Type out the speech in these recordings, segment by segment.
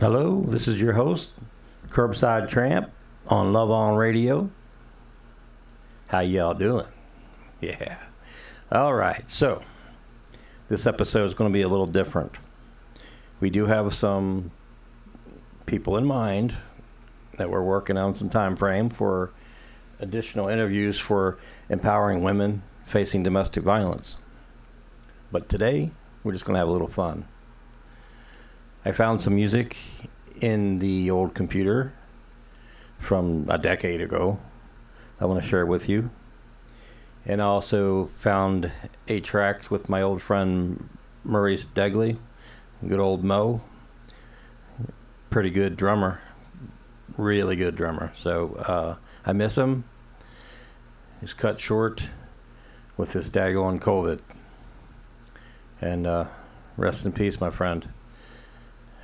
Hello, this is your host, Curbside Tramp on Love On Radio. How y'all doing? Yeah. All right. So, this episode is going to be a little different. We do have some people in mind that we're working on some time frame for additional interviews for empowering women facing domestic violence. But today, we're just going to have a little fun. I found some music in the old computer from a decade ago. that I want to share with you. And I also found a track with my old friend Maurice Degley, good old Mo. Pretty good drummer, really good drummer. So uh, I miss him. He's cut short with this daggone COVID. And uh, rest in peace, my friend.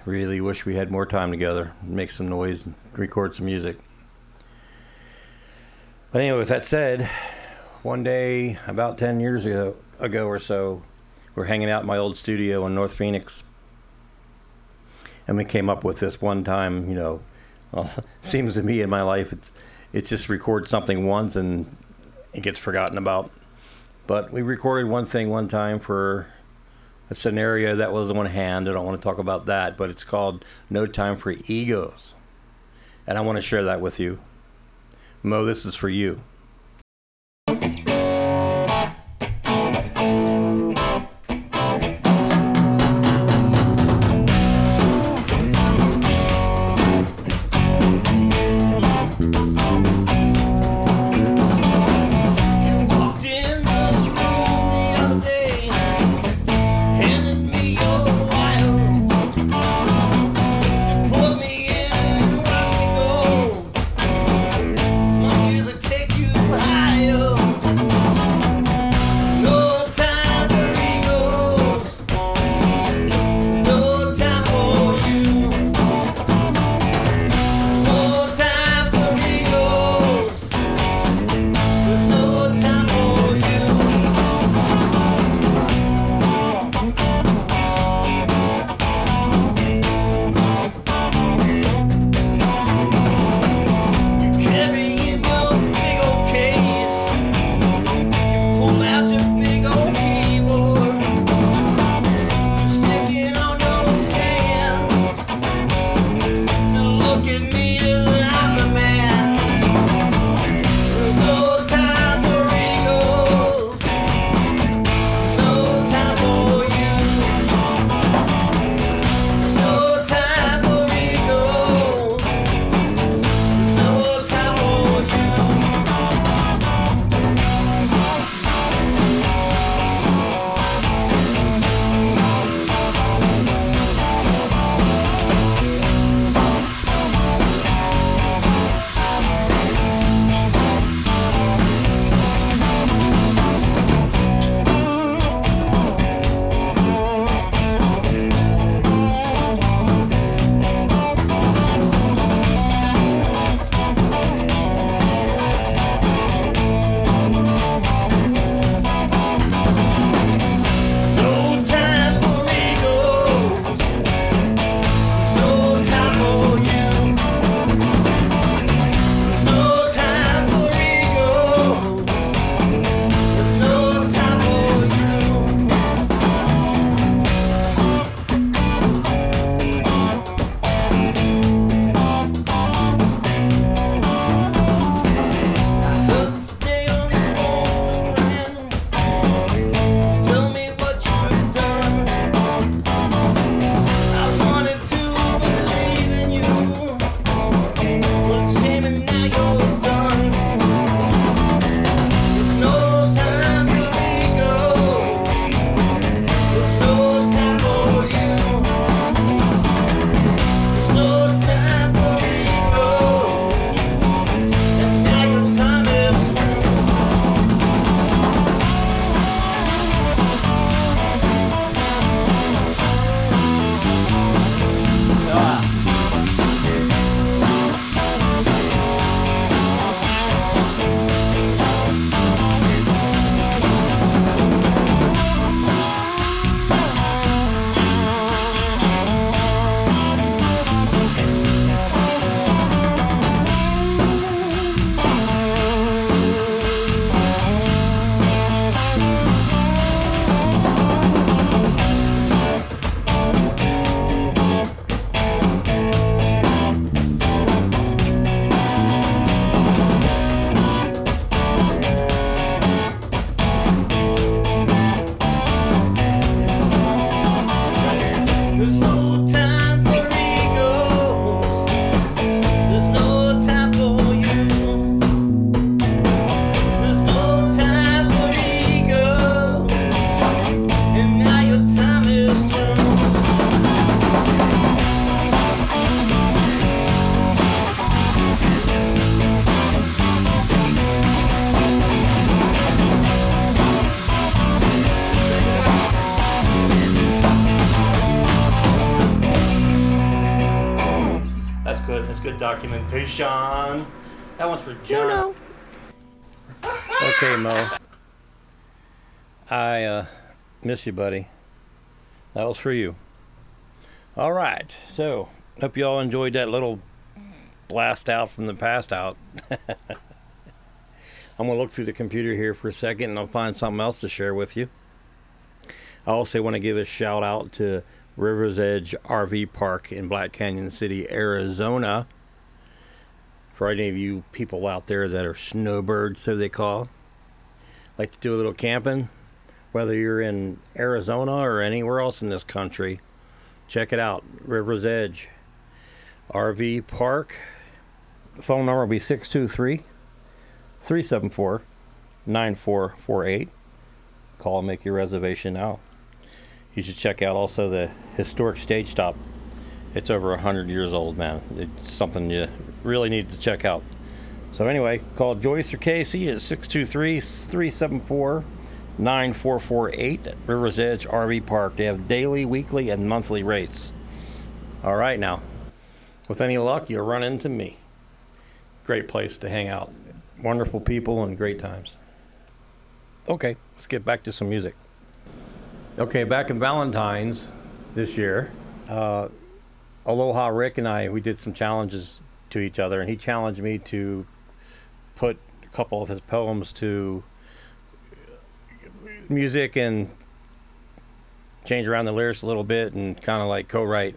Really wish we had more time together, make some noise, and record some music. But anyway, with that said, one day about 10 years ago, ago or so, we're hanging out in my old studio in North Phoenix. And we came up with this one time, you know, well, seems to me in my life, it's, it's just record something once and it gets forgotten about. But we recorded one thing one time for a scenario that was on hand. I don't want to talk about that, but it's called No Time for Egos. And I want to share that with you. Mo, this is for you. Documentation. That one's for John. Okay, Mo. I uh, miss you, buddy. That was for you. All right. So, hope you all enjoyed that little blast out from the past out. I'm going to look through the computer here for a second and I'll find something else to share with you. I also want to give a shout out to River's Edge RV Park in Black Canyon City, Arizona. For any of you people out there that are snowbirds, so they call, like to do a little camping, whether you're in Arizona or anywhere else in this country, check it out. River's Edge RV Park. phone number will be 623 374 9448. Call and make your reservation now. You should check out also the historic stage stop. It's over 100 years old, man. It's something you really need to check out. So, anyway, call Joyce or Casey at 623 374 9448 at River's Edge RV Park. They have daily, weekly, and monthly rates. All right, now, with any luck, you'll run into me. Great place to hang out. Wonderful people and great times. Okay, let's get back to some music. Okay, back in Valentine's this year, uh, Aloha Rick and I, we did some challenges to each other, and he challenged me to put a couple of his poems to music and change around the lyrics a little bit and kind of like co-write,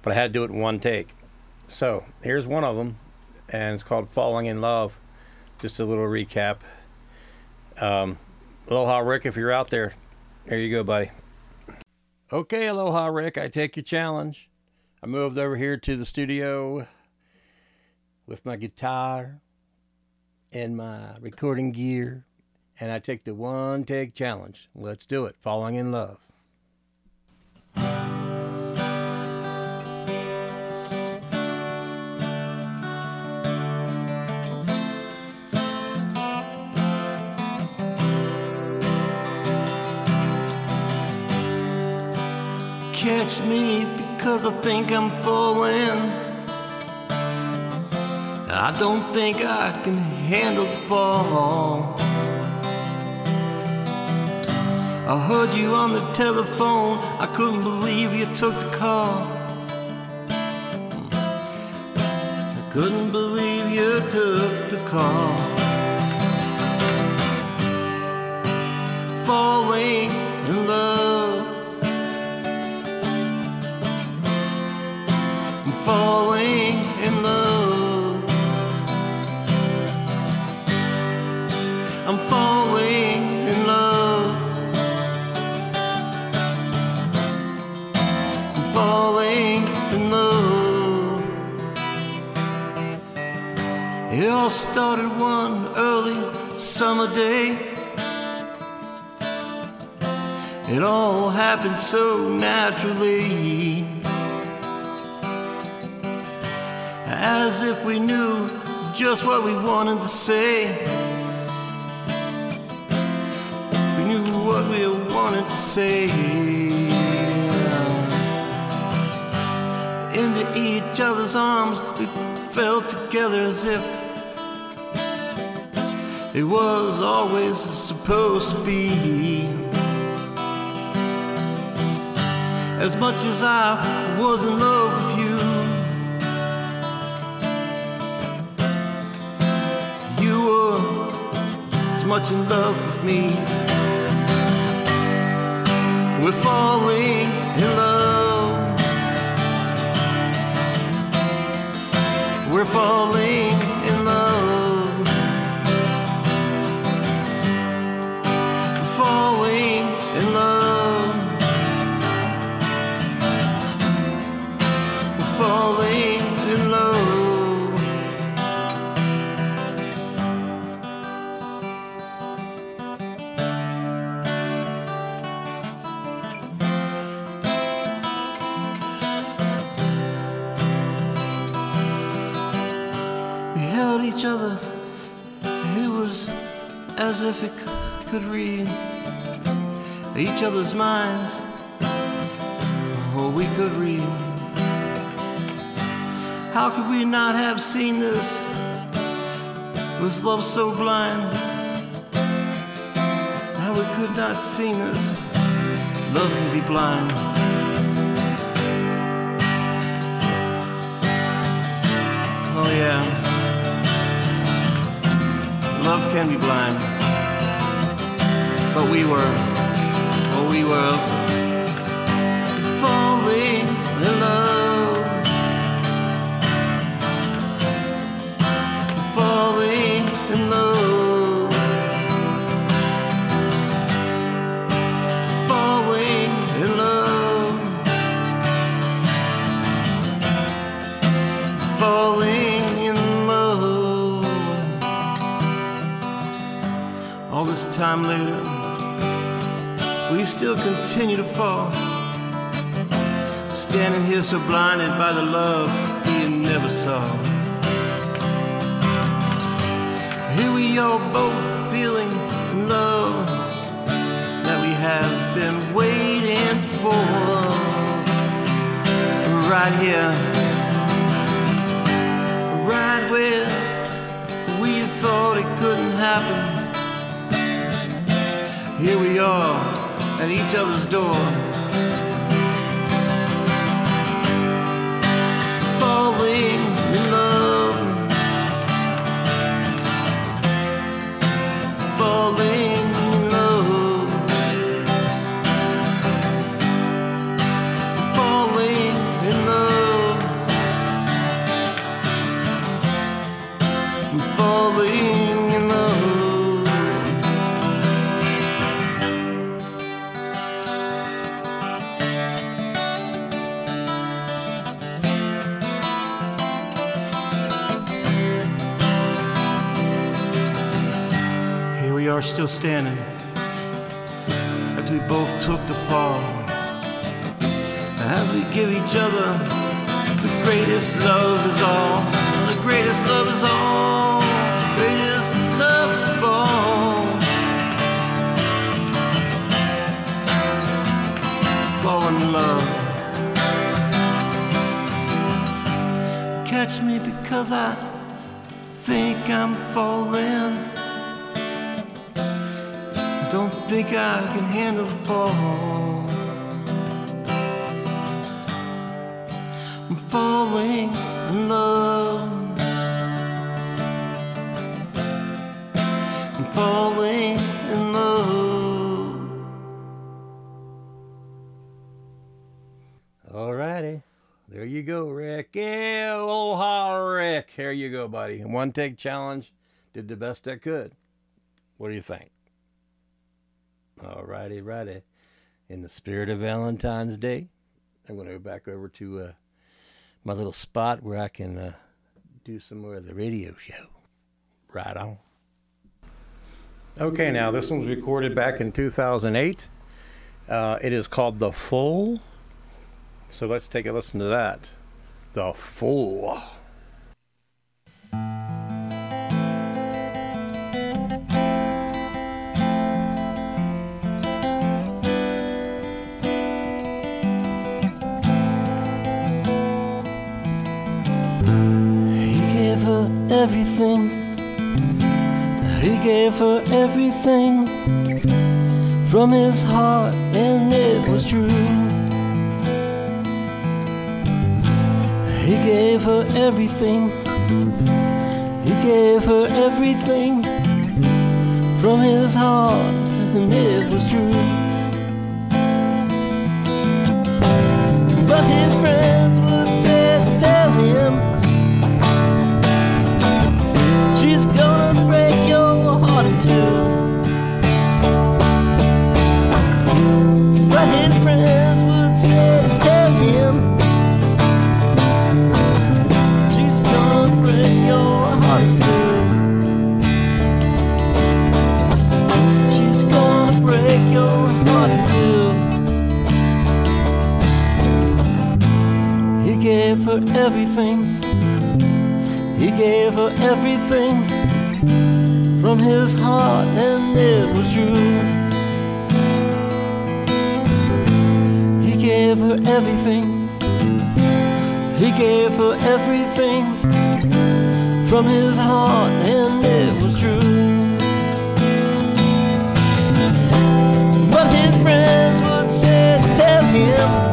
but I had to do it in one take. So here's one of them, and it's called "Falling in Love." Just a little recap. Um, Aloha Rick, if you're out there, here you go, buddy. Okay, Aloha Rick, I take your challenge. I moved over here to the studio with my guitar and my recording gear, and I take the one take challenge. Let's do it. Falling in love. Catch me because I think I'm falling. I don't think I can handle the fall. I heard you on the telephone. I couldn't believe you took the call. I couldn't believe you took the call. Falling started one early summer day. It all happened so naturally. as if we knew just what we wanted to say. We knew what we wanted to say. Into each other's arms, we fell together as if it was always supposed to be. As much as I was in love with you. you were as much in love with me. We're falling in love. We're falling as if it could read each other's minds. Or we could read How could we not have seen this? Was love so blind? How we could not see this? Love can be blind. Oh yeah. Love can be blind. But we were, oh we were falling in love. Falling in love. Falling in love. Falling in love. All this time later, we still continue to fall. Standing here so blinded by the love we never saw. Here we are both feeling in love that we have been waiting for. Right here, right where we thought it couldn't happen. Here we are at each other's door. Falling Here you go, buddy. One take challenge. Did the best I could. What do you think? All righty, righty. In the spirit of Valentine's Day, I'm going to go back over to uh, my little spot where I can uh, do some more of the radio show. Right on. Okay, now this one was recorded back in 2008. Uh, it is called The Full. So let's take a listen to that. The Fool. Gave her everything from his heart, and it was true. He gave her everything. He gave her everything from his heart, and it was true. But his friends would say, tell him, her everything. He gave her everything from his heart, and it was true. He gave her everything. He gave her everything from his heart, and it was true. But his friends would say, Tell him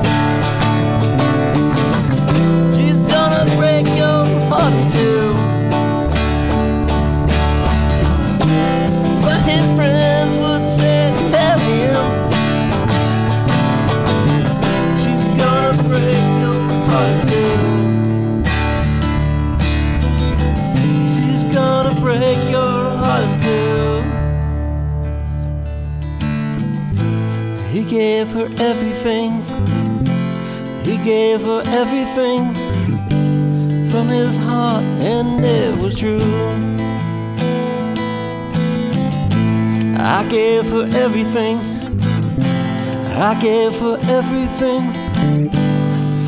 gave her everything. He gave her everything from his heart, and it was true. I gave her everything. I gave her everything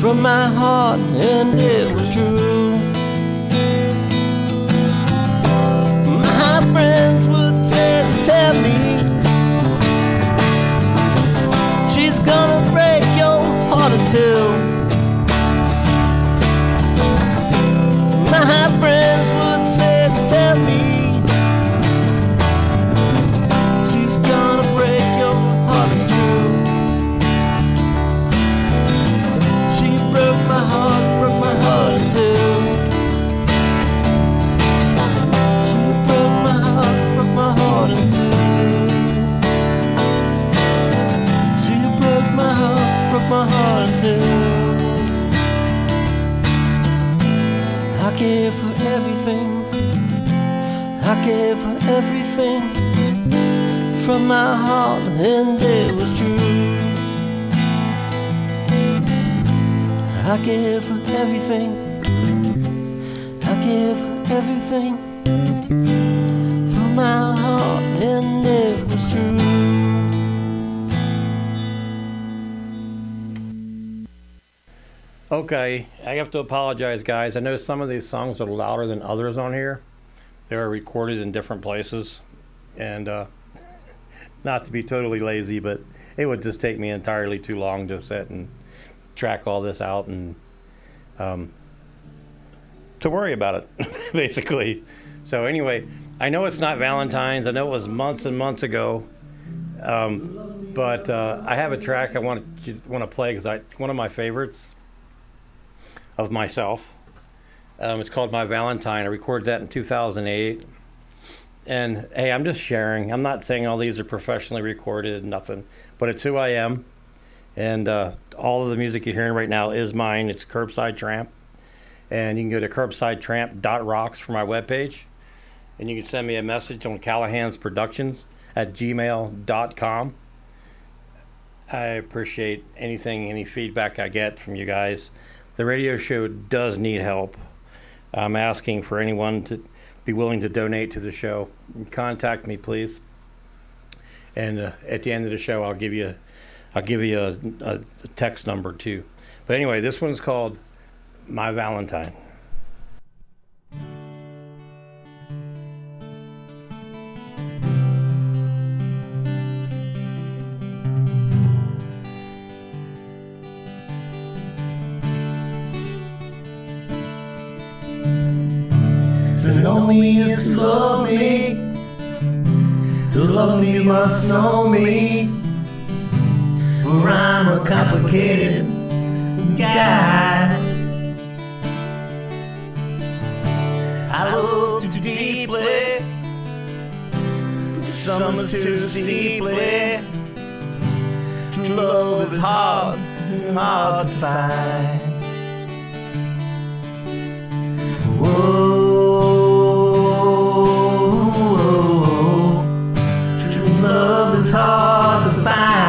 from my heart, and it was true. My friends would Tell me, gonna break your heart in two. My friends would say, Tell me, she's gonna break your heart. It's true. She broke my heart, I gave everything. I her everything from my heart, and it was true. Okay, I have to apologize, guys. I know some of these songs are louder than others on here. They are recorded in different places, and uh, not to be totally lazy, but it would just take me entirely too long to sit and track all this out and um, to worry about it, basically. So anyway, I know it's not Valentine's. I know it was months and months ago, um, but uh, I have a track I want to want to play because I one of my favorites of myself. Um, it's called My Valentine. I recorded that in 2008. And hey, I'm just sharing. I'm not saying all these are professionally recorded, nothing, but it's who I am. And uh, all of the music you're hearing right now is mine. It's Curbside Tramp. And you can go to curbsidetramp.rocks for my webpage. And you can send me a message on Callahan's Productions at gmail.com. I appreciate anything, any feedback I get from you guys. The radio show does need help. I'm asking for anyone to be willing to donate to the show. Contact me, please. And uh, at the end of the show, I'll give you, I'll give you a, a, text number too. But anyway, this one's called "My Valentine." To know me is to love me. To love me must know me. For I'm a complicated guy. I love too deeply. Some is too steeply. True love is hard, hard to find. Whoa, true love is hard to find.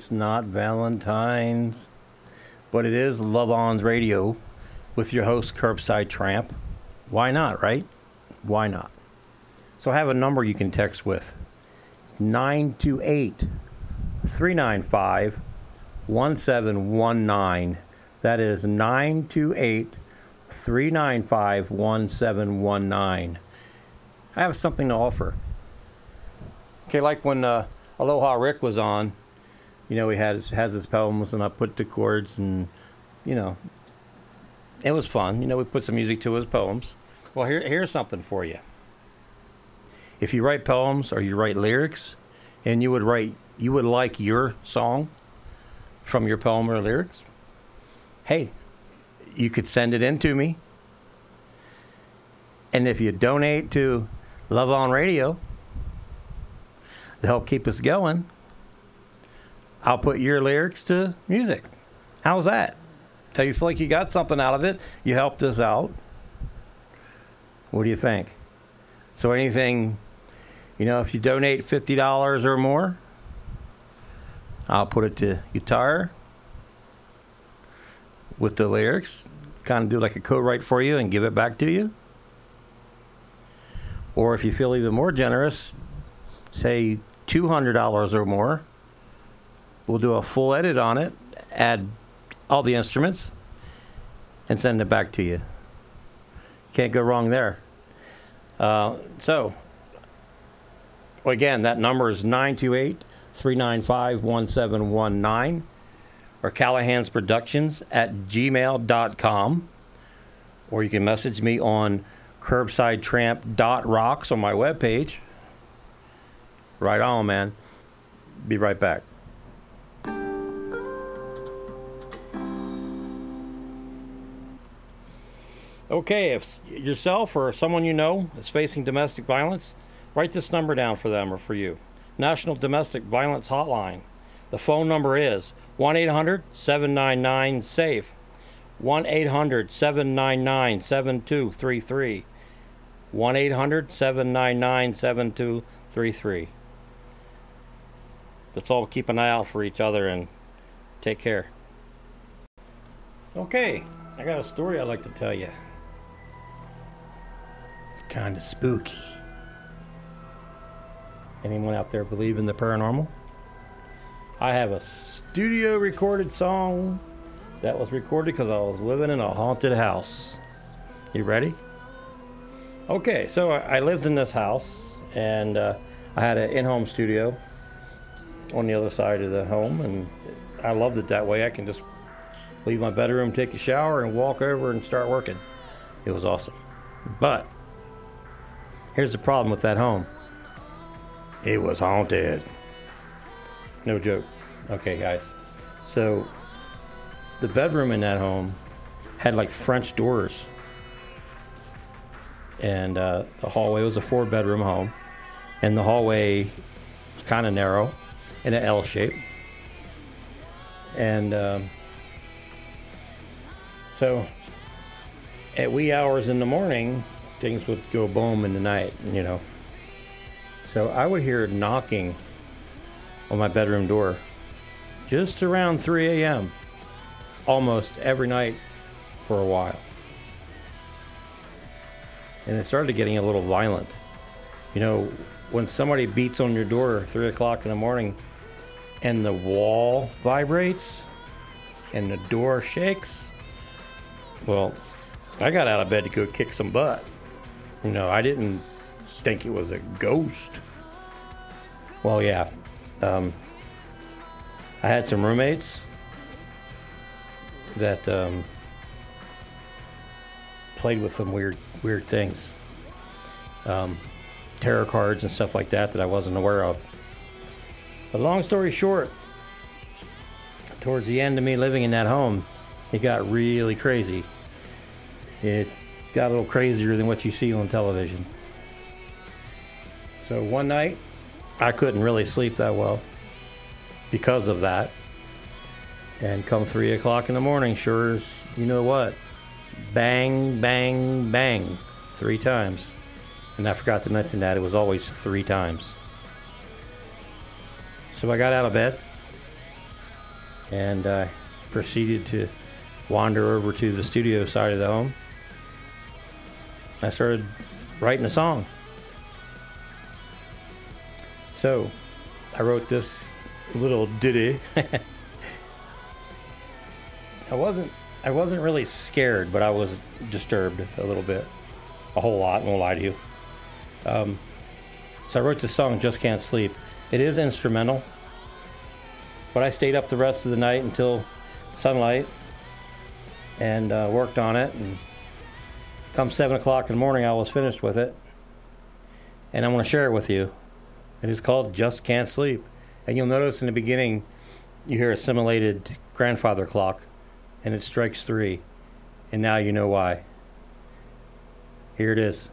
It's not Valentine's, but it is Love On's Radio with your host, Curbside Tramp. Why not, right? Why not? So I have a number you can text with 928 395 1719. That is 928 395 1719. I have something to offer. Okay, like when uh, Aloha Rick was on, you know, he had his, has his poems and I put the chords and, you know, it was fun. You know, we put some music to his poems. Well, here, here's something for you. If you write poems or you write lyrics, and you would write, you would like your song from your poem or lyrics, hey, you could send it in to me. And if you donate to Love On Radio, to help keep us going, I'll put your lyrics to music. How's that? Tell you feel like you got something out of it. You helped us out. What do you think? So anything, you know, if you donate fifty dollars or more, I'll put it to guitar with the lyrics. Kind of do like a co-write for you and give it back to you. Or if you feel even more generous, say $200 or more. We'll do a full edit on it, add all the instruments, and send it back to you. Can't go wrong there. Uh, so, again, that number is 928 395 1719 or Callahan's Productions at gmail.com. Or you can message me on curbsidetramp.rocks on my webpage. Right on, man. Be right back. Okay, if yourself or someone you know is facing domestic violence, write this number down for them or for you. National Domestic Violence Hotline. The phone number is 1 800 799 SAFE. 1 800 799 7233. 1 800 799 7233. Let's all keep an eye out for each other and take care. Okay, I got a story I'd like to tell you. Kind of spooky. Anyone out there believe in the paranormal? I have a studio recorded song that was recorded because I was living in a haunted house. You ready? Okay, so I I lived in this house and uh, I had an in home studio on the other side of the home, and I loved it that way. I can just leave my bedroom, take a shower, and walk over and start working. It was awesome. But here's the problem with that home it was haunted. No joke. Okay, guys. So the bedroom in that home had like French doors. And uh, the hallway was a four bedroom home. And the hallway was kind of narrow in an L shape. And um, so at wee hours in the morning, things would go boom in the night, you know. So I would hear knocking on my bedroom door just around 3 a.m. almost every night for a while. And it started getting a little violent. You know, when somebody beats on your door at 3 o'clock in the morning and the wall vibrates and the door shakes, well, I got out of bed to go kick some butt. You know, I didn't think it was a ghost. Well, yeah. Um, I had some roommates that um, played with some weird, weird things, um, tarot cards and stuff like that that I wasn't aware of. But long story short, towards the end of me living in that home, it got really crazy. It got a little crazier than what you see on television. So one night, I couldn't really sleep that well because of that. And come three o'clock in the morning, sure as you know what, bang, bang, bang, three times. And I forgot to mention that it was always three times. So I got out of bed and I proceeded to wander over to the studio side of the home. I started writing a song. So I wrote this little ditty. I wasn't I wasn't really scared, but I was disturbed a little bit, a whole lot. Won't lie to you. Um, so I wrote this song, "Just Can't Sleep." It is instrumental, but I stayed up the rest of the night until sunlight and uh, worked on it. And come seven o'clock in the morning, I was finished with it, and I want to share it with you. It is called "Just Can't Sleep." And you'll notice in the beginning, you hear a simulated grandfather clock, and it strikes three. And now you know why. Here it is.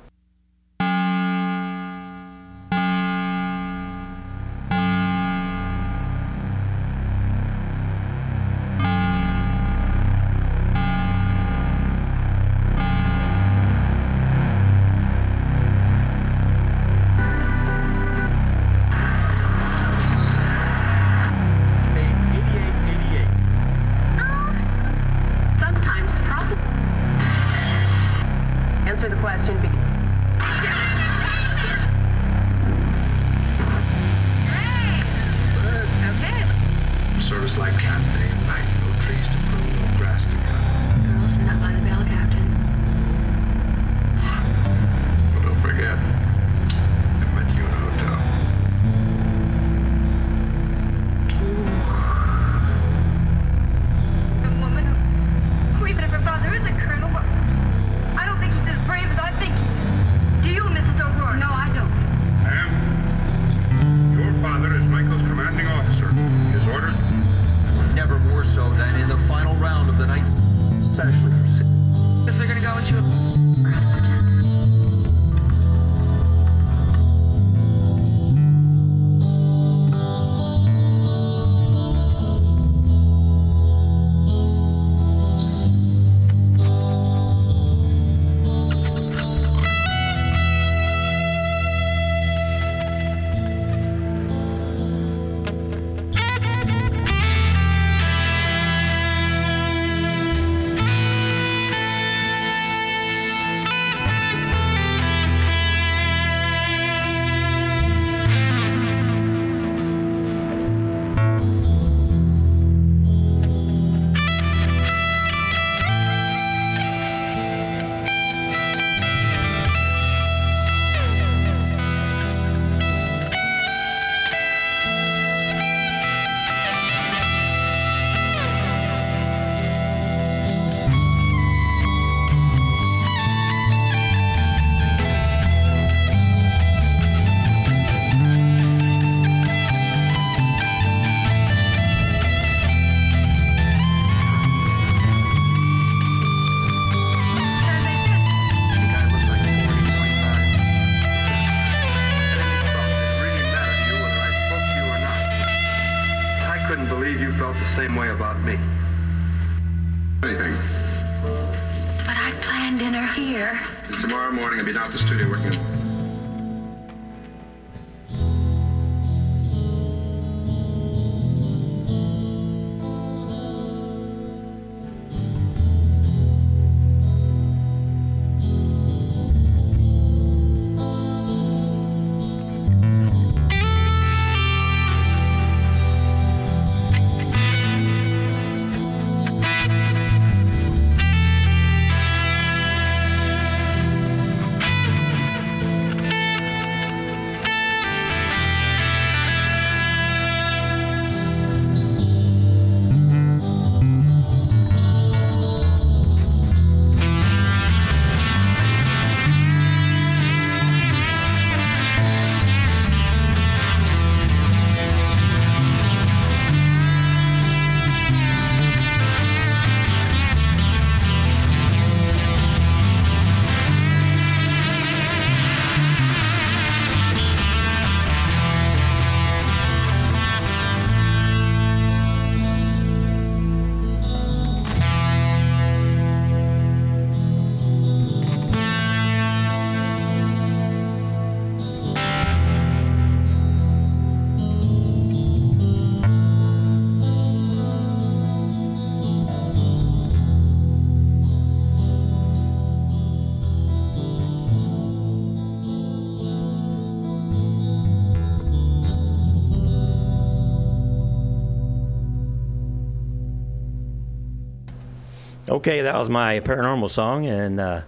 Okay, that was my paranormal song, and uh,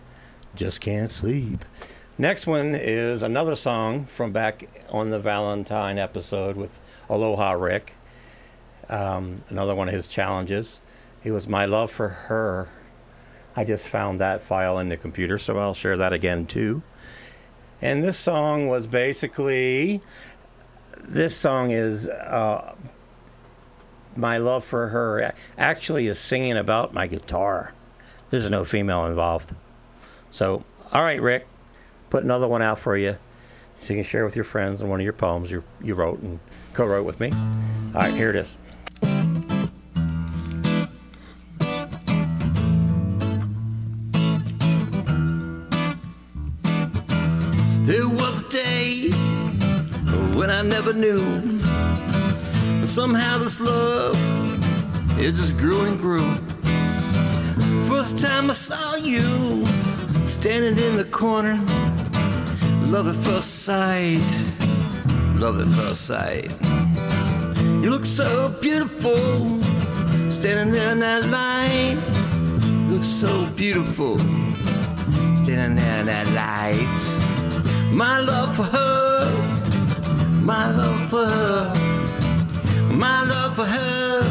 just can't sleep. Next one is another song from back on the Valentine episode with Aloha Rick. Um, another one of his challenges. It was my love for her. I just found that file in the computer, so I'll share that again too. And this song was basically. This song is uh, my love for her actually is singing about my guitar. There's no female involved. So, all right, Rick, put another one out for you so you can share with your friends and one of your poems you, you wrote and co wrote with me. All right, here it is. There was a day when I never knew. Somehow this love, it just grew and grew. First time I saw you standing in the corner. Love at first sight. Love at first sight. You look so beautiful standing there in that light. You look so beautiful standing there in that light. My love for her, my love for her, my love for her,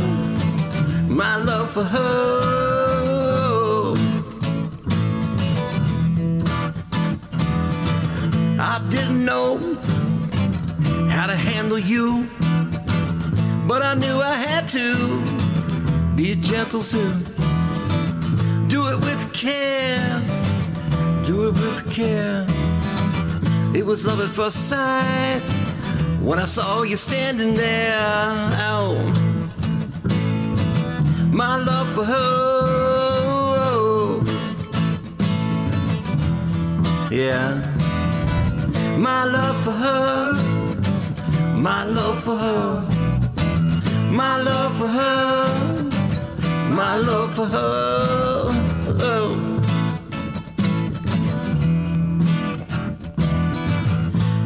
my love for her. I didn't know how to handle you, but I knew I had to be gentle soon. Do it with care, do it with care. It was love at first sight when I saw you standing there. Oh, my love for her. Oh, yeah, my love for her. My love for her. My love for her. My love for her.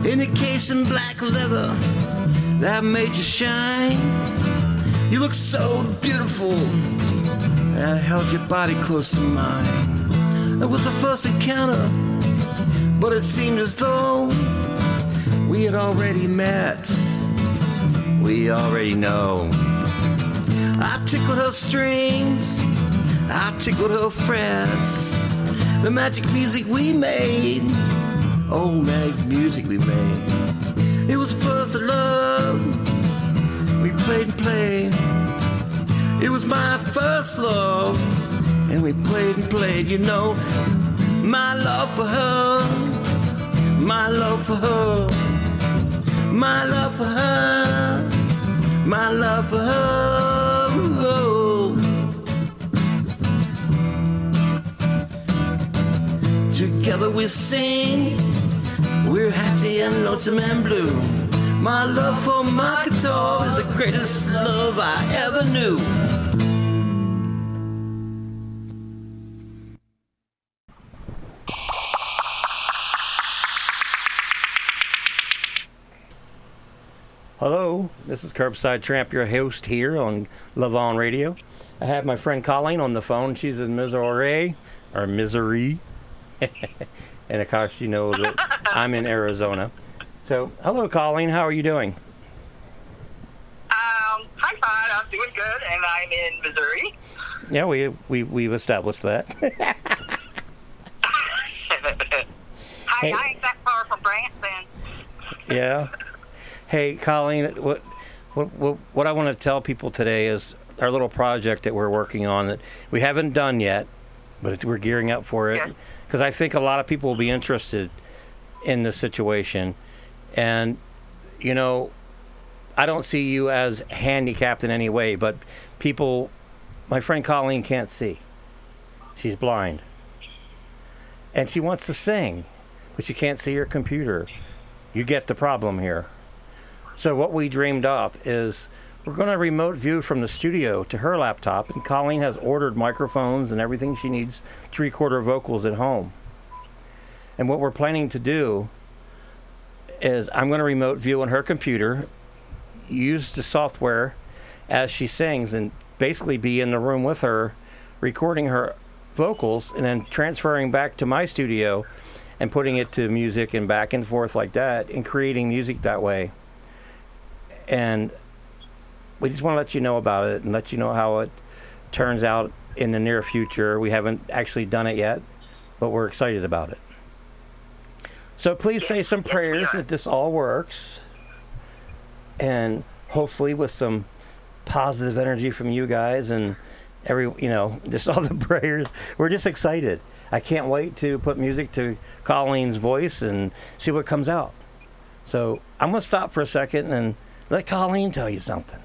In a case in black leather that made you shine. You look so beautiful. I held your body close to mine. It was the first encounter, but it seemed as though we had already met. We already know. I tickled her strings, I tickled her frets. The magic music we made old mag music we made. It was first love, we played and played. It was my first love, and we played and played, you know. My love for her, my love for her, my love for her, my love for her. Oh. Together we sing we're Hattie and Lonesome and Blue. My love for my guitar is the greatest love I ever knew. Hello, this is Curbside Tramp, your host here on Love Radio. I have my friend Colleen on the phone. She's in Missouri, or Missouri. and of course, you know that I'm in Arizona. So, hello, Colleen. How are you doing? Um, hi, fine. I'm doing good, and I'm in Missouri. Yeah, we we we've established that. Hi, Hey. I ain't that far from Branson. yeah. Hey, Colleen. What what what, what I want to tell people today is our little project that we're working on that we haven't done yet, but we're gearing up for it Yes. Because I think a lot of people will be interested in this situation, and you know, I don't see you as handicapped in any way, but people, my friend Colleen can't see. She's blind, and she wants to sing, but she can't see her computer. You get the problem here. So what we dreamed up is we're going to remote view from the studio to her laptop, and Colleen has ordered microphones and everything she needs to record her vocals at home. And what we're planning to do is I'm going to remote view on her computer, use the software as she sings, and basically be in the room with her, recording her vocals, and then transferring back to my studio and putting it to music and back and forth like that, and creating music that way and we just want to let you know about it and let you know how it turns out in the near future. We haven't actually done it yet, but we're excited about it. So please say some prayers that this all works, and hopefully with some positive energy from you guys and every you know just all the prayers. We're just excited. I can't wait to put music to Colleen's voice and see what comes out. So I'm gonna stop for a second and let Colleen tell you something.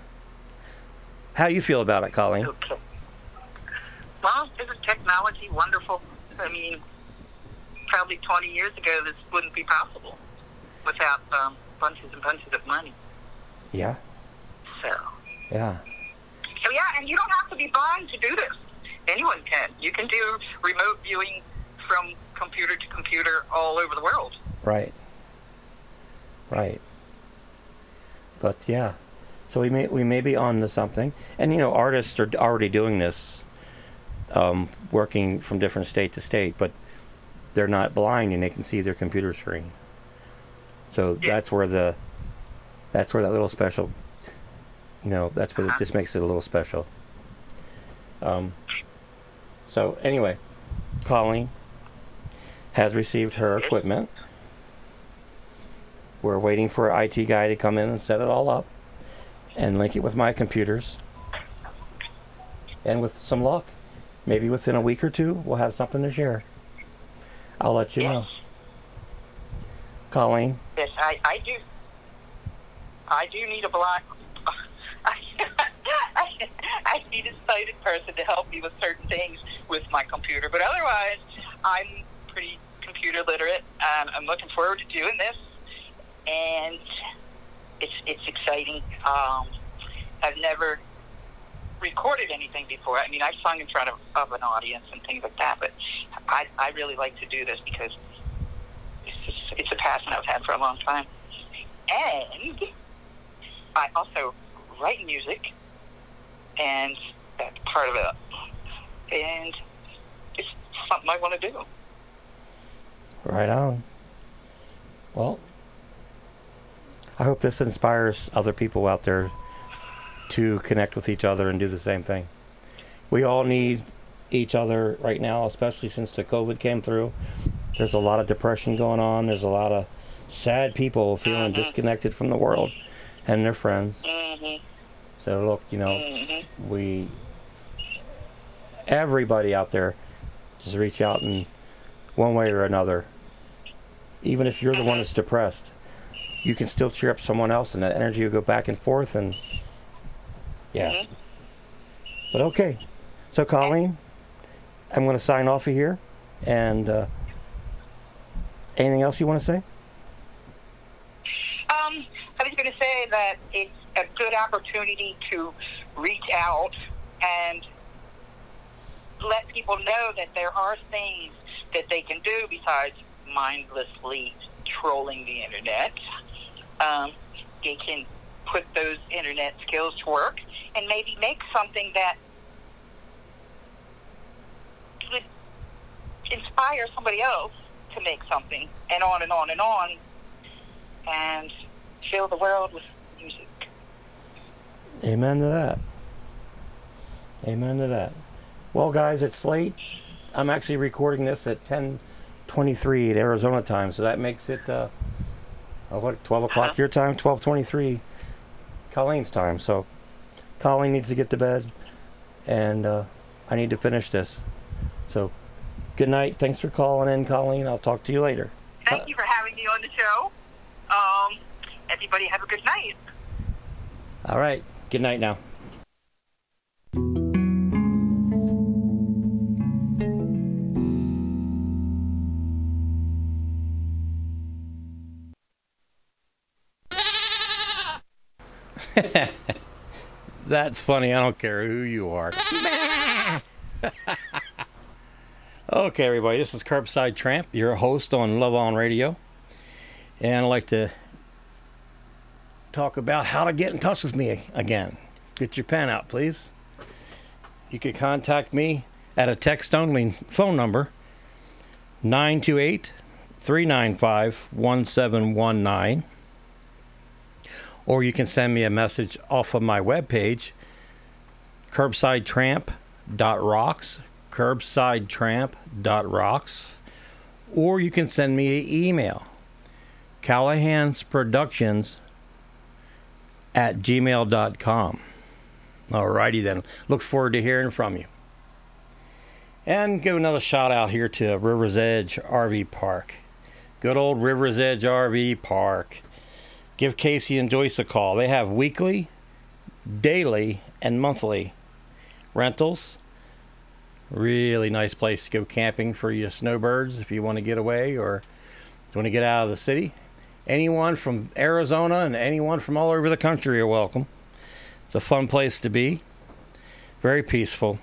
How you feel about it, Colleen? Okay. Well, isn't technology wonderful? I mean, probably 20 years ago, this wouldn't be possible without um, bunches and bunches of money. Yeah, So, yeah, so yeah, and you don't have to be blind to do this. Anyone can. You can do remote viewing from computer to computer all over the world. right, right. But yeah, so we may we may be on to something, and you know, artists are already doing this, um, working from different state to state, but they're not blind and they can see their computer screen. So Yeah. that's where the that's where that little special you know, that's what it just makes it a little special. Um so anyway, Colleen has received her equipment. We're waiting for an IT guy to come in and set it all up and link it with my computers. And with some luck, maybe within a week or two, we'll have something to share. I'll let you know. Colleen, Yes, I, I do. I do need a black. I, I need a sighted person to help me with certain things with my computer, but otherwise, I'm pretty computer literate. Um, I'm looking forward to doing this, and it's it's exciting. Um, I've never recorded anything before. I mean, I've sung in front of, of an audience and things like that, but I, I really like to do this because it's just, it's a passion I've had for a long time. And I also write music, and that's part of it. And it's something I want to do. right on. Well, I hope this inspires other people out there to connect with each other and do the same thing. We all need each other right now, especially since the COVID came through. There's a lot of depression going on. There's a lot of sad people feeling disconnected from the world and their friends. Mm-hmm. So look, you know, Mm-hmm. we everybody out there just reach out in one way or another. Even if you're the one that's depressed, you can still cheer up someone else, and that energy will go back and forth. And yeah, but okay. So Colleen, I'm going to sign off of here, and uh, Anything else you want to say? Um, I was going to say that it's a good opportunity to reach out and let people know that there are things that they can do besides mindlessly trolling the internet. Um, they can put those internet skills to work and maybe make something that would inspire somebody else to make something, and on and on and on, and fill the world with music. Amen to that. Amen to that. Well, guys, it's late. I'm actually recording this at 10:23 at Arizona time, so that makes it uh, uh, what 12 o'clock Uh-huh. your time, 12:23 Colleen's time. So Colleen needs to get to bed, and uh, I need to finish this. So good night. Thanks for calling in, Colleen. I'll talk to you later. Thank you for having me on the show. Um, everybody have a good night. All right. Good night now. That's funny. I don't care who you are. okay, everybody. This is Curbside Tramp, your host on Love On Radio. And I'd like to talk about how to get in touch with me again. Get your pen out, please. You can contact me at a text only phone number 928 395 1719. Or you can send me a message off of my webpage, curbsidetramp.rocks, curbsidetramp.rocks. Or you can send me an email, Callahan's Productions at gmail.com. Alrighty then. Look forward to hearing from you. And give another shout out here to River's Edge RV Park. Good old River's Edge RV Park. Give Casey and Joyce a call. They have weekly, daily, and monthly rentals. Really nice place to go camping for your snowbirds if you want to get away or you want to get out of the city anyone from Arizona and anyone from all over the country are welcome. It's a fun place to be, very peaceful.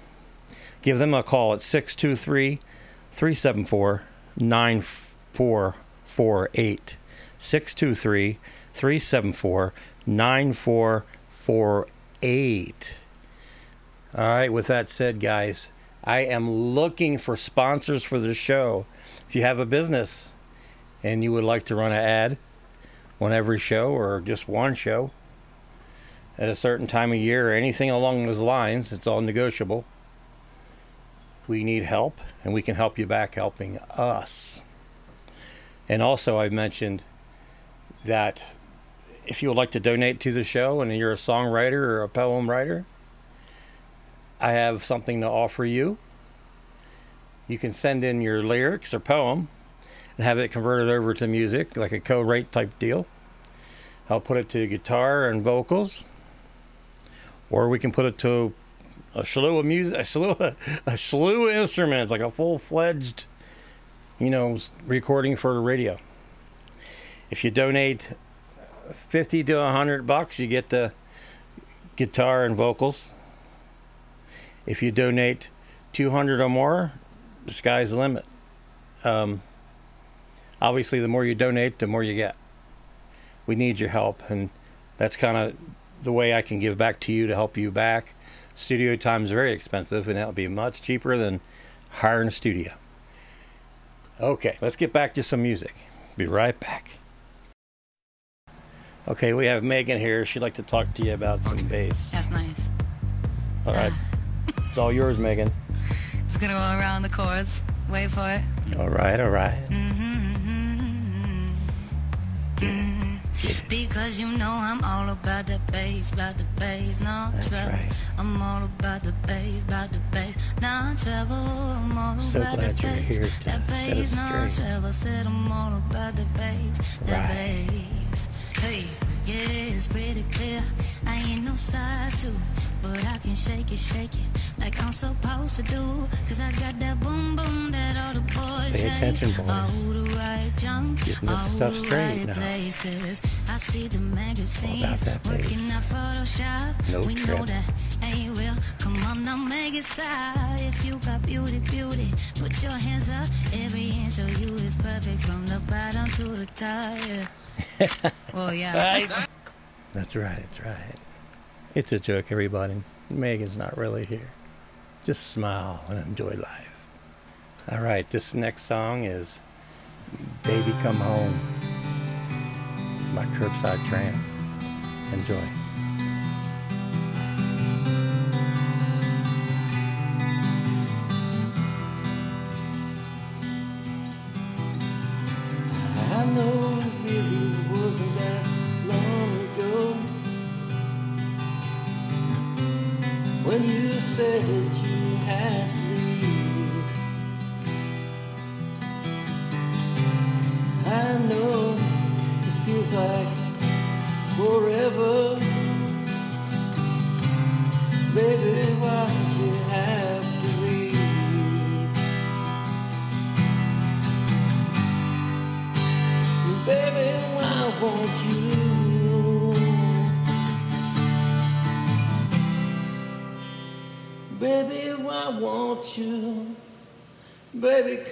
Give them a call at 623 374 9448. 623 374 9448. All right, with that said, guys, I am looking for sponsors for the show. If you have a business and you would like to run an ad, on every show or just one show at a certain time of year or anything along those lines. It's all negotiable. We need help, and we can help you back helping us. And also, I mentioned that if you would like to donate to the show and you're a songwriter or a poem writer, I have something to offer you. You can send in your lyrics or poem and have it converted over to music, like a co write type deal. I'll put it to guitar and vocals, or we can put it to a slew of music, a slew, a slew of instruments, like a full-fledged, you know, recording for the radio. If you donate fifty to hundred bucks, you get the guitar and vocals. If you donate two hundred or more, the sky's the limit. Um, obviously the more you donate the more you get. We need your help and that's kind of the way i can give back to you to help you back. Studio time is very expensive and that'll be much cheaper than hiring a studio. Okay let's get back to some music. Be right back okay we have megan here she'd like to talk to you about some bass That's nice. all right it's all yours megan It's gonna go around the chords. Wait for it. all right all right mhm mhm Because you know I'm all about the bass, about the bass, no That's trouble. right. I'm all about the bass, about the bass, no trouble. I'm all So about glad the you're bass, here to that set us bass, no straight. trouble. Said I'm all about the bass, that Right. bass. Hey, Yeah, it's pretty clear. I ain't no size two, but I can shake it, shake it like I'm supposed to do. Cause I got that boom boom that all the boys Pay attention, boys. All the right junk, Getting this all stuff the straight right now. places. I see the magazines that working out Photoshop. No we know that ain't real. Come on now, make it stop. If you got beauty, beauty, put your hands up. Every inch of you is perfect from the bottom to the top. Yeah. well, yeah. That's right, that's right. It's a joke, everybody. Megan's not really here. Just smile and enjoy life. All right, this next song is Baby Come Home by Curbside Tramp. Enjoy.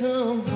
Come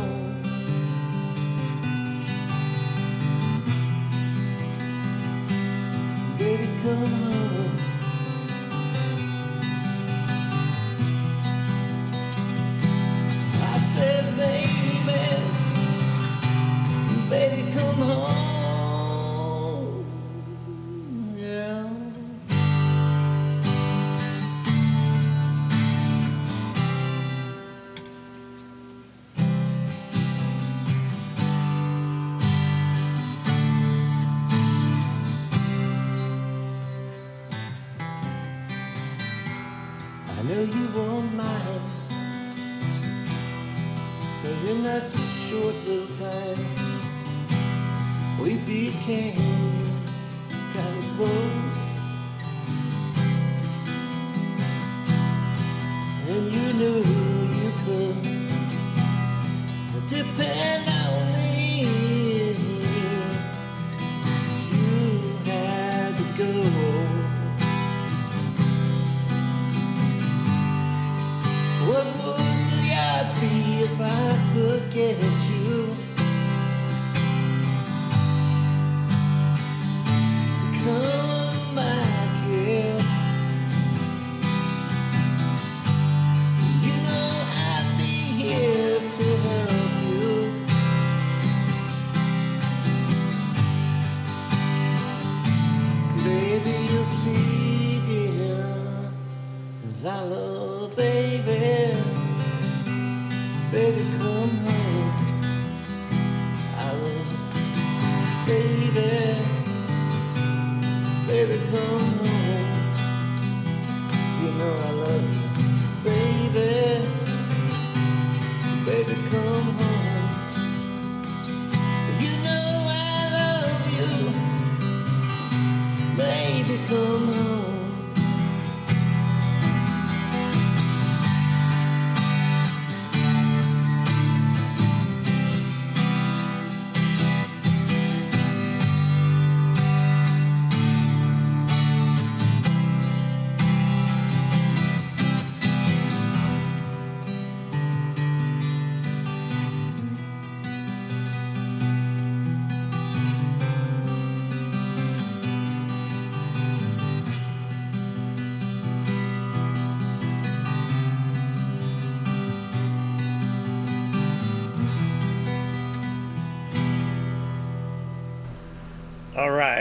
I love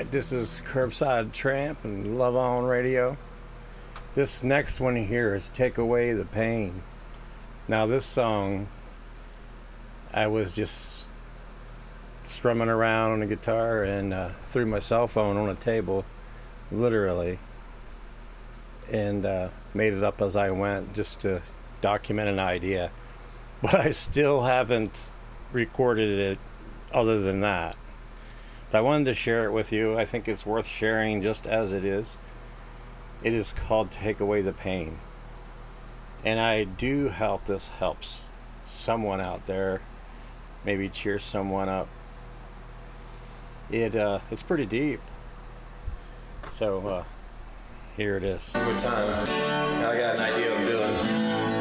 right, this is Curbside Tramp and Love On Radio. This next one here is Take Away the Pain. Now, this song, I was just strumming around on the guitar and uh, threw my cell phone on a table, literally, and uh, made it up as I went just to document an idea. But I still haven't recorded it other than that. I wanted to share it with you. I think it's worth sharing just as it is. It is called Take Away the Pain. And I do hope this helps someone out there, maybe cheer someone up. It uh, It's pretty deep. So uh, here it is. Time, I got an idea of doing.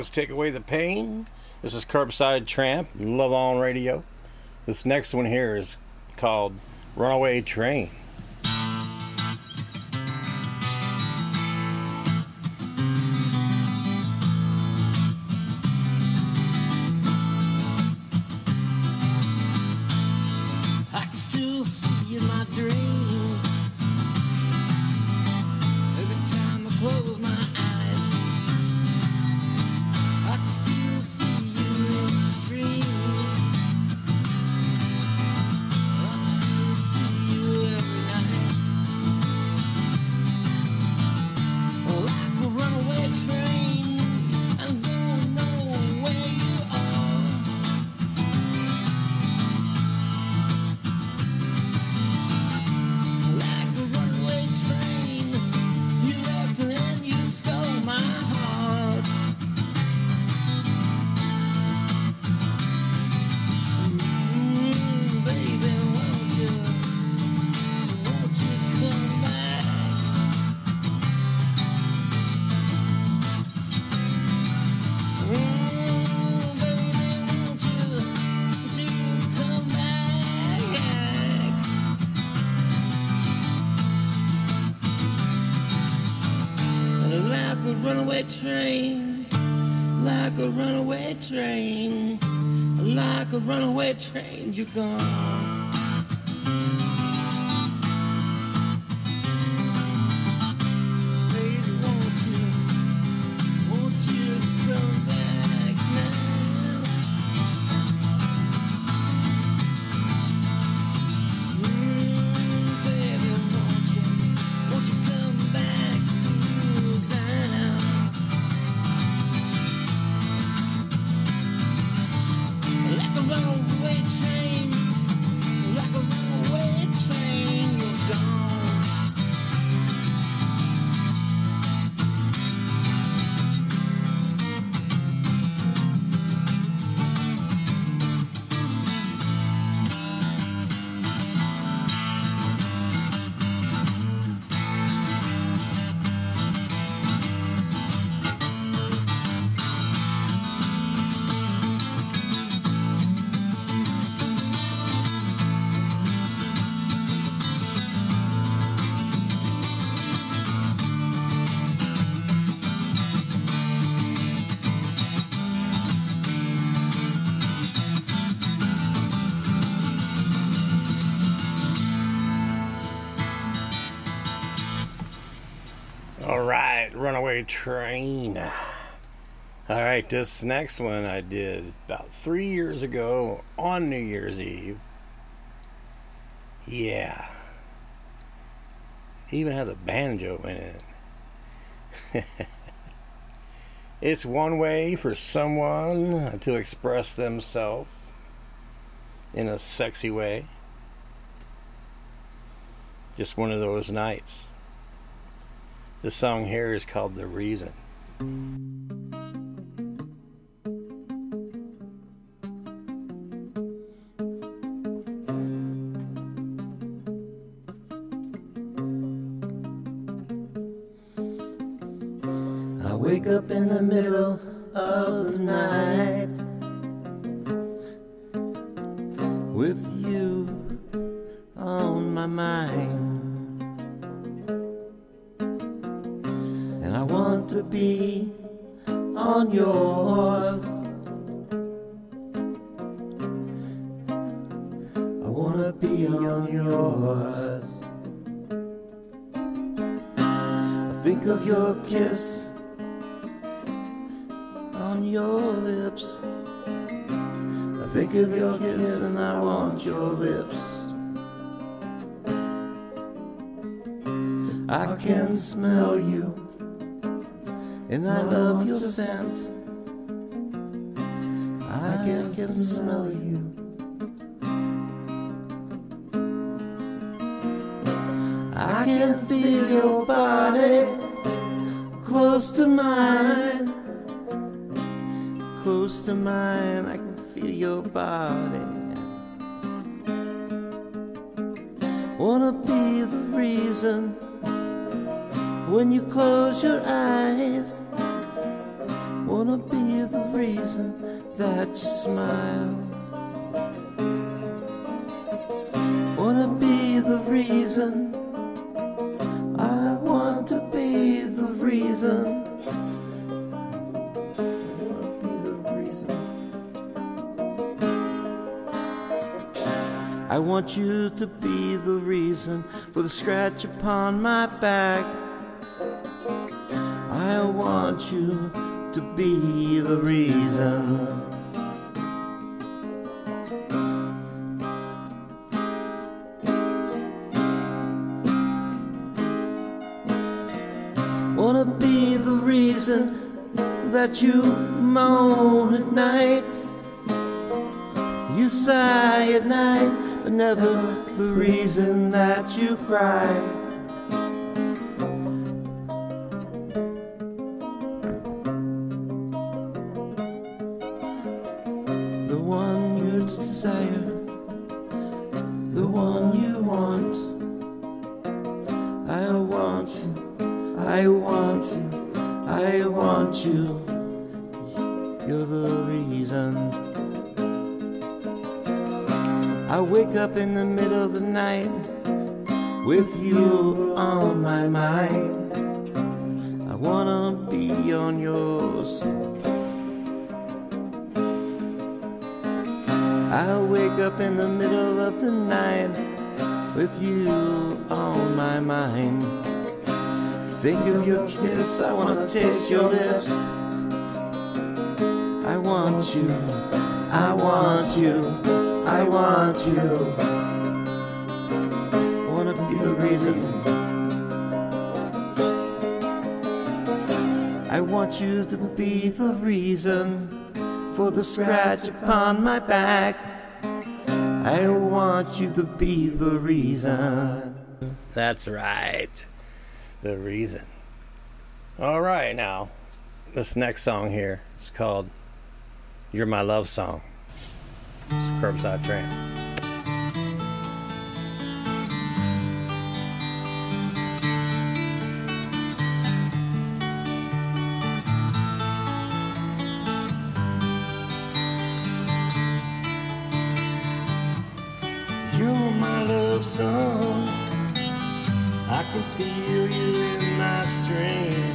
was Take Away the Pain. This is Curbside Tramp, Love On Radio. This next one here is called Runaway Train. You're gone. Runaway Train. All right, this next one I did about three years ago on New Year's Eve. Yeah. He even has a banjo in it. it's one way for someone to express themselves in a sexy way. Just one of those nights. This song here is called The Reason. I wake up in the middle of the night with you on my mind. Want to be on yours. I want to be on yours. I think of your kiss on your lips. I think of your kiss and I want your lips. I can smell you and I love your scent. I can, can smell you. I can feel your body close to mine close to mine, I can feel your body. Wanna be the reason when you close your eyes. Wanna be the reason that you smile. Wanna be the reason. I want to be the reason. I want you to be the reason for the scratch upon my back. I want you to be the reason. Wanna be the reason that you moan at night. You sigh at night, but never the reason that you cry. I wanna taste your lips. I want you, I want you. I want you. Wanna be the reason. I want you to be the reason for the scratch upon my back. I want you to be the reason. That's right. The reason. All right, now, this next song here is called You're My Love Song. It's Curbside love song. I can feel you in my strength.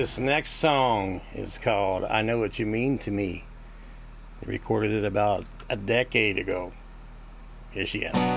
This next song is called I Know What You Mean to Me. They recorded it about a decade ago. Here she is.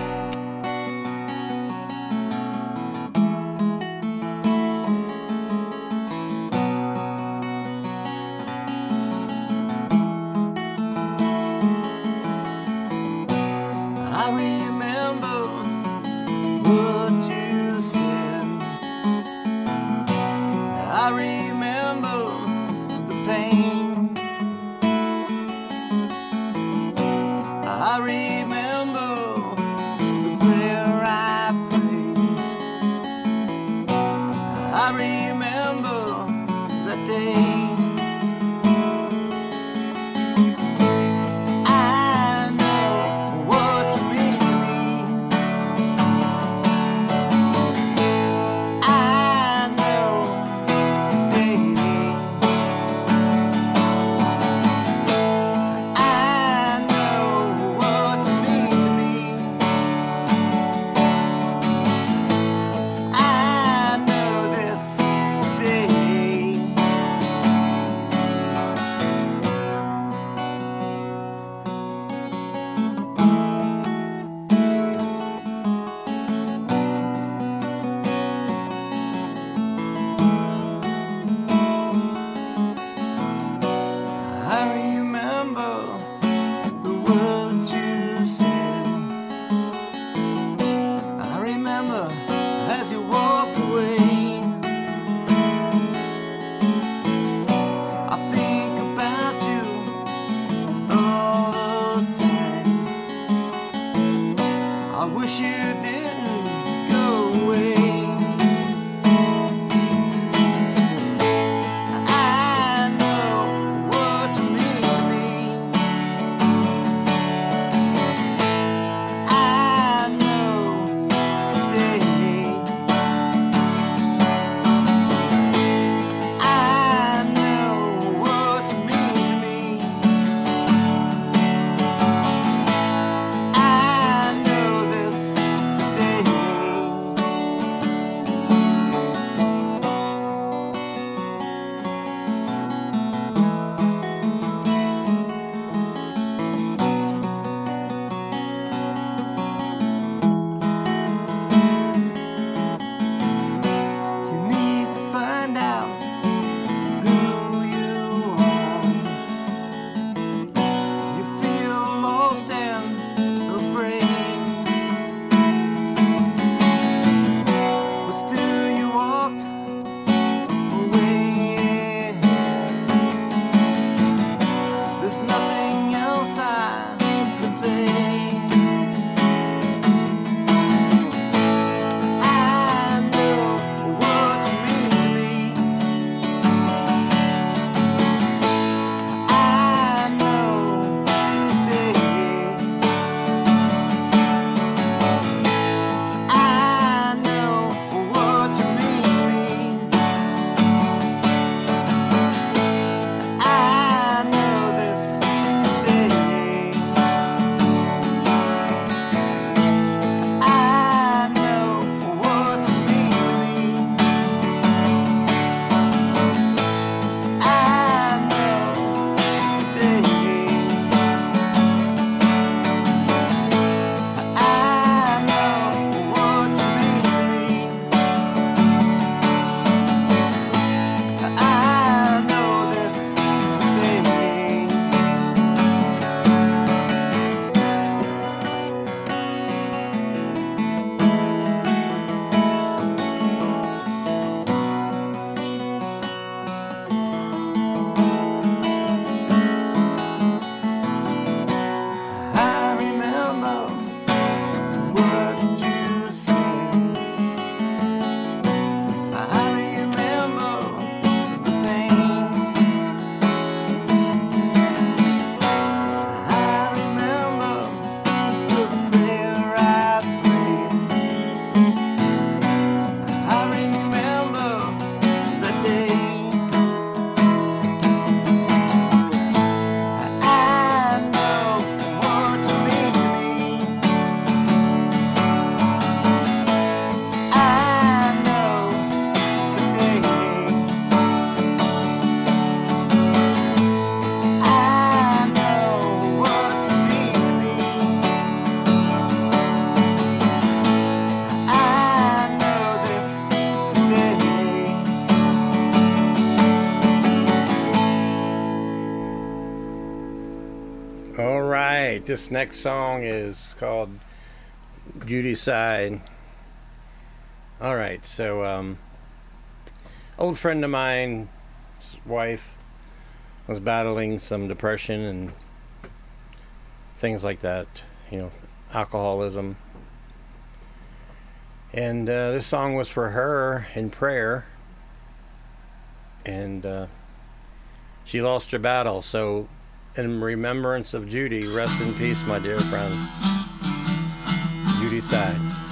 This next song is called Judy's Side. All right, so um, old friend of mine's wife was battling some depression and things like that, you know, alcoholism. And uh, this song was for her in prayer. And uh, she lost her battle. So, in remembrance of Judy, rest in peace, my dear friend. Judy side.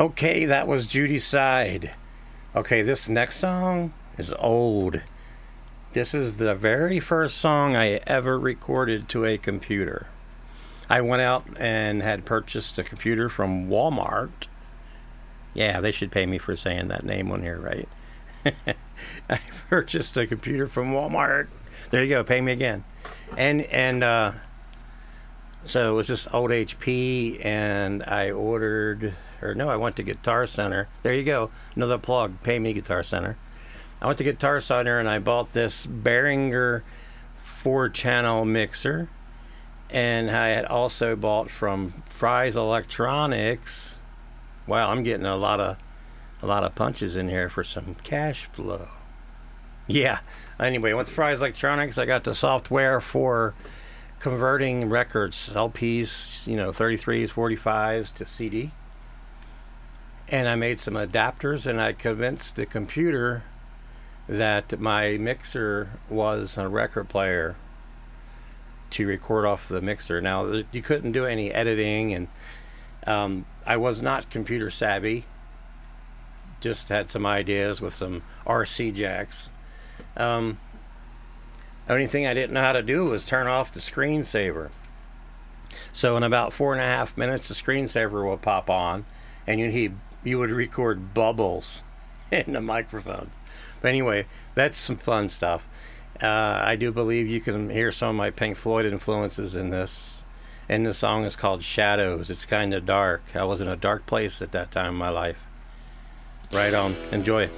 Okay, that was Judy's side. Okay, this next song is old. This is the very first song I ever recorded to a computer. I went out and had purchased a computer from Walmart. Yeah, they should pay me for saying that name on here, right? I purchased a computer from Walmart. There you go, pay me again. And and uh so it was this old HP, and I ordered, or no, I went to Guitar Center. There you go, another plug. Pay me, Guitar Center. I went to Guitar Center and I bought this Behringer four-channel mixer, and I had also bought from Fry's Electronics. Wow, I'm getting a lot of a lot of punches in here for some cash flow. Yeah. Anyway, with Fry's Electronics, I got the software for converting records, LPs, you know, 33s, 45s to CD. And I made some adapters and I convinced the computer that my mixer was a record player to record off the mixer. Now, you couldn't do any editing, and um, I was not computer savvy. Just had some ideas with some RC jacks. Um, only thing I didn't know how to do was turn off the screensaver. So in about four and a half minutes, the screensaver will pop on, and you he you would record bubbles in the microphone. But anyway, that's some fun stuff. Uh, I do believe you can hear some of my Pink Floyd influences in this. And the song is called Shadows. It's kind of dark. I was in a dark place at that time in my life. Right on. Enjoy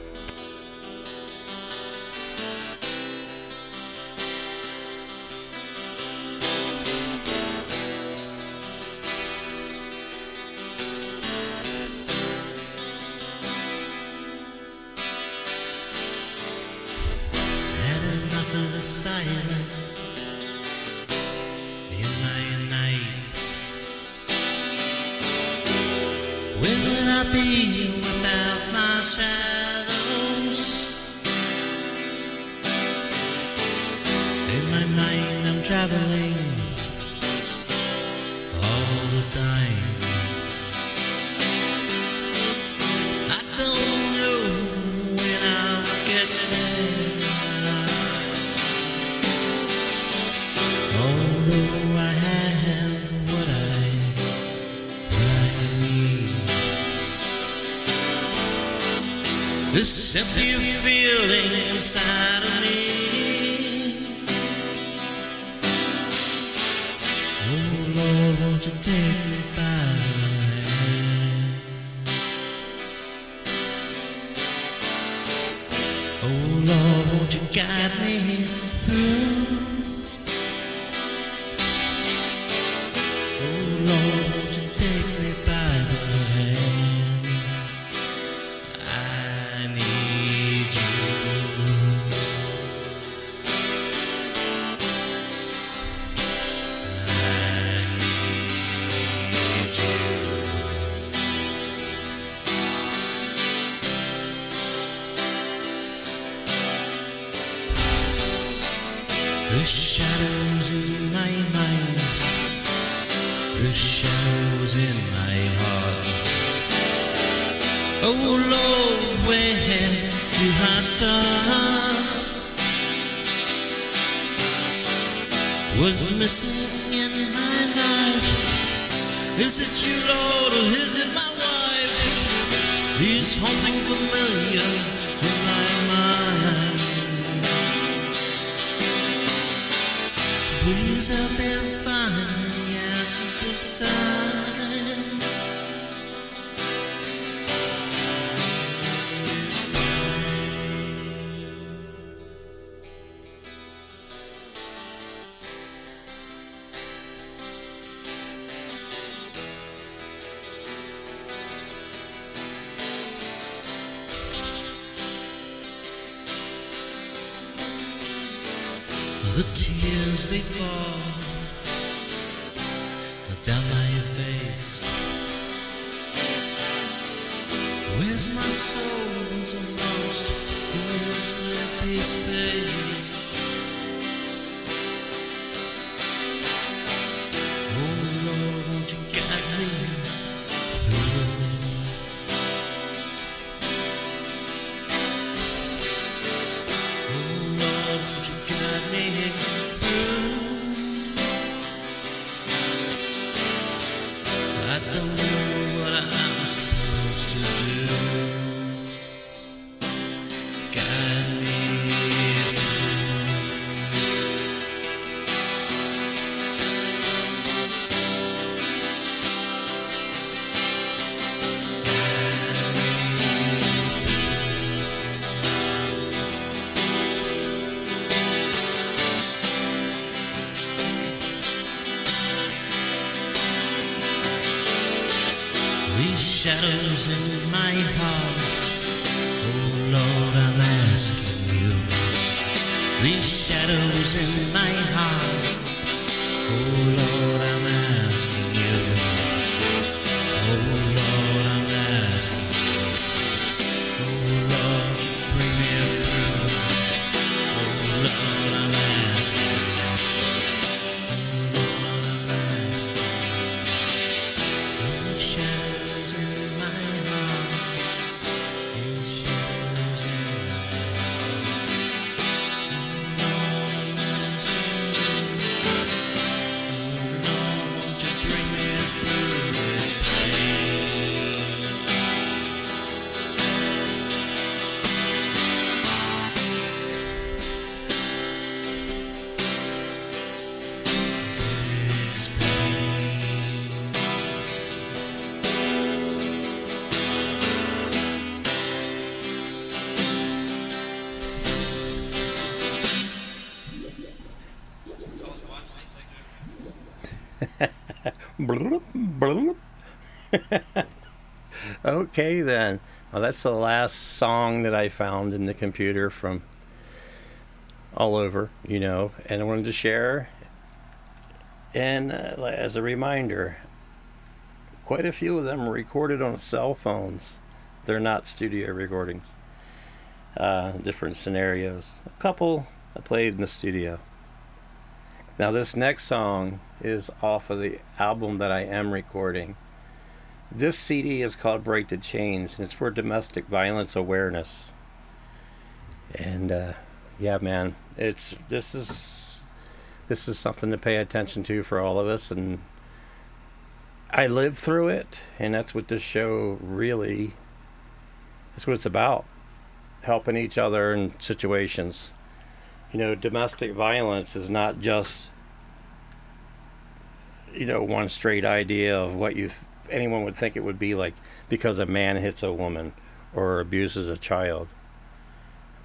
tears they fall okay, then. Well, that's the last song that I found in the computer from all over, you know, and I wanted to share. And uh, as a reminder, quite a few of them are recorded on cell phones. They're not studio recordings. Uh, different scenarios. A couple I played in the studio. Now, this next song is off of the album that I am recording. This CD is called Break the Chains, and it's for domestic violence awareness. And uh, yeah, man, it's this is this is something to pay attention to for all of us, and I lived through it, and that's what this show really. That's what it's about, helping each other in situations you know, domestic violence is not just, you know, one straight idea of what you th- anyone would think it would be like because a man hits a woman or abuses a child.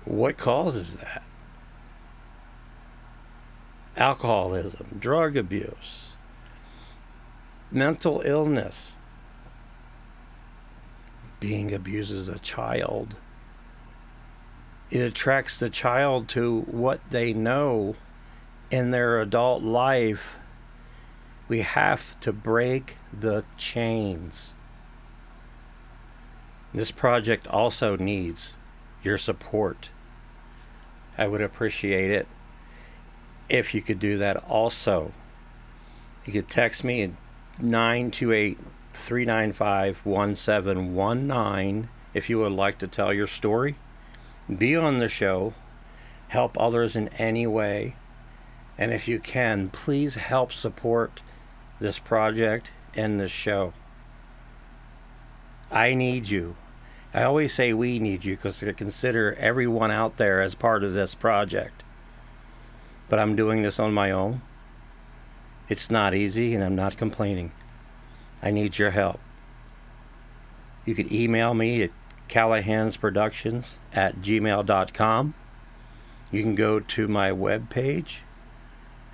What causes that? Alcoholism, drug abuse, mental illness, being abused as a child it attracts the child to what they know in their adult life. We have to break the chains. This project also needs your support. I would appreciate it if you could do that also. You could text me at 928 395 1719 if you would like to tell your story be on the show, help others in any way, and if you can, please help support this project and this show. I need you. I always say we need you because I consider everyone out there as part of this project. But I'm doing this on my own. It's not easy, and I'm not complaining. I need your help. You can email me at Callahan's Productions at gmail.com. You can go to my webpage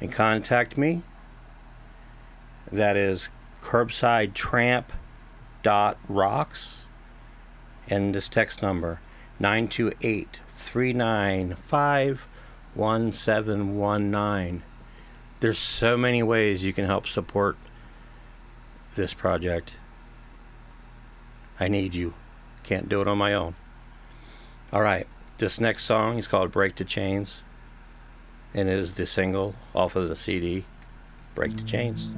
and contact me. That is curbsidetramp.rocks. And this text number 928 395 1719. There's so many ways you can help support this project. I need you. Can't do it on my own. All right, this next song is called Break the Chains and is the single off of the CD Break the Chains.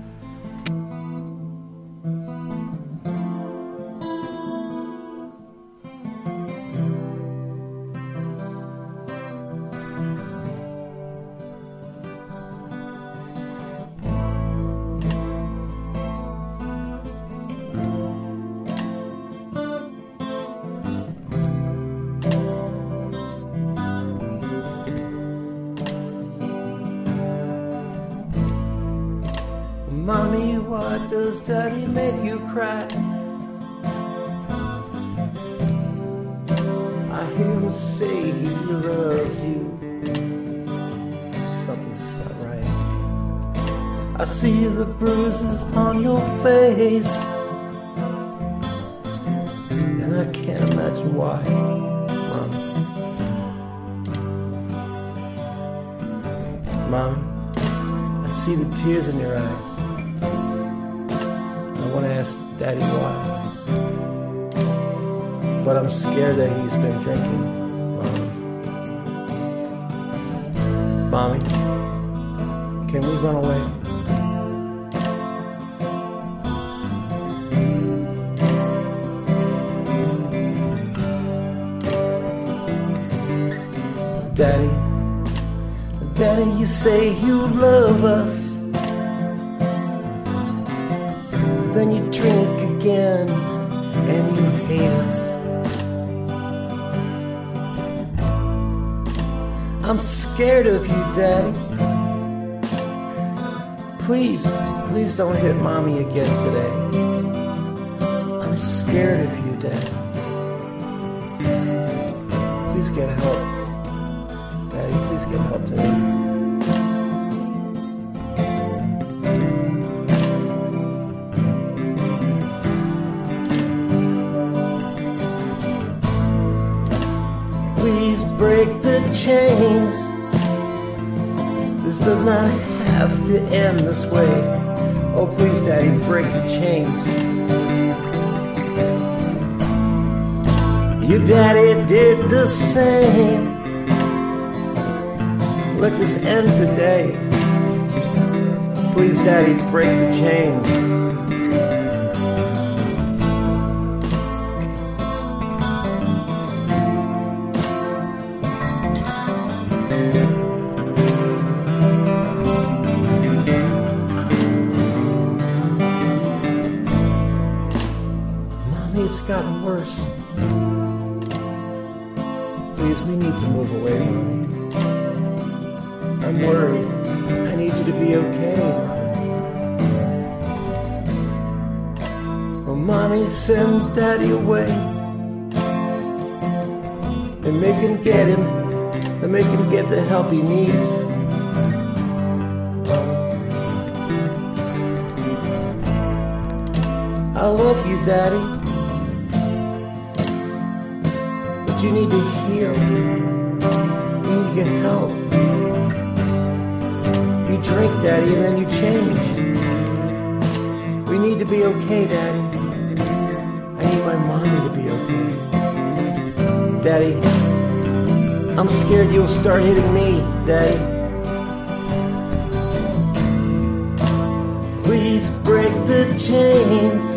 Daddy make you cry? I hear him say he loves you. Something's not right. I see the bruises on your face. And I can't imagine why, Mommy. Mommy, I see the tears in your eyes. Scared that he's been drinking. Mommy. Mommy, can we run away? Daddy, Daddy, you say you love us. Scared of you, Daddy. Please, please don't hit Mommy again today. I'm scared of you, Daddy. Please get help. The chains. Your daddy did the same. Let this end today. Please, Daddy, break the chains. Daddy away. And make him get him. And make him get the help he needs. I love you, Daddy. But you need to heal. You need get help. You drink, Daddy, and then you change. We need to be okay, Daddy. My mommy to be okay. Daddy, I'm scared you'll start hitting me, Daddy. Please break the chains.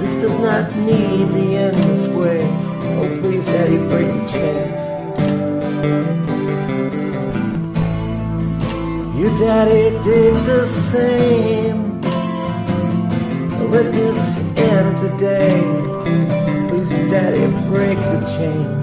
This does not need to end this way. Oh, please, Daddy, break the chains. Your daddy did the same. Let this end today. Please, Daddy, break the chains.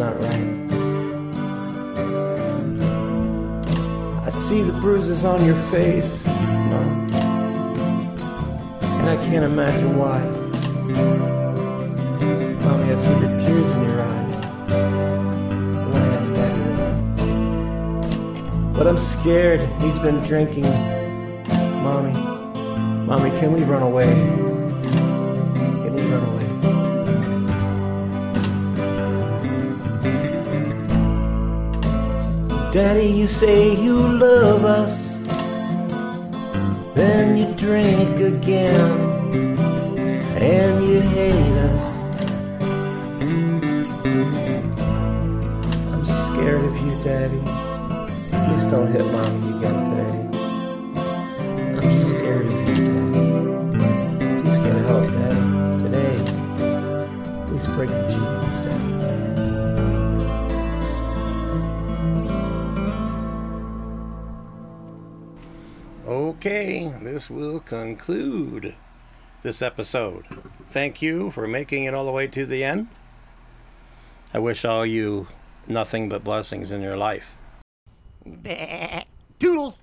Not right. I see the bruises on your face, Mom, and I can't imagine why. Mommy, I see the tears in your eyes. When I ask Daddy but I'm scared. He's been drinking. Mommy, Mommy, can we run away? Daddy, you say you love us. Then you drink again. And you hate us. I'm scared of you, Daddy. Please don't hit mommy this will conclude this episode. Thank you for making it all the way to the end. I wish all you nothing but blessings in your life. Toodles!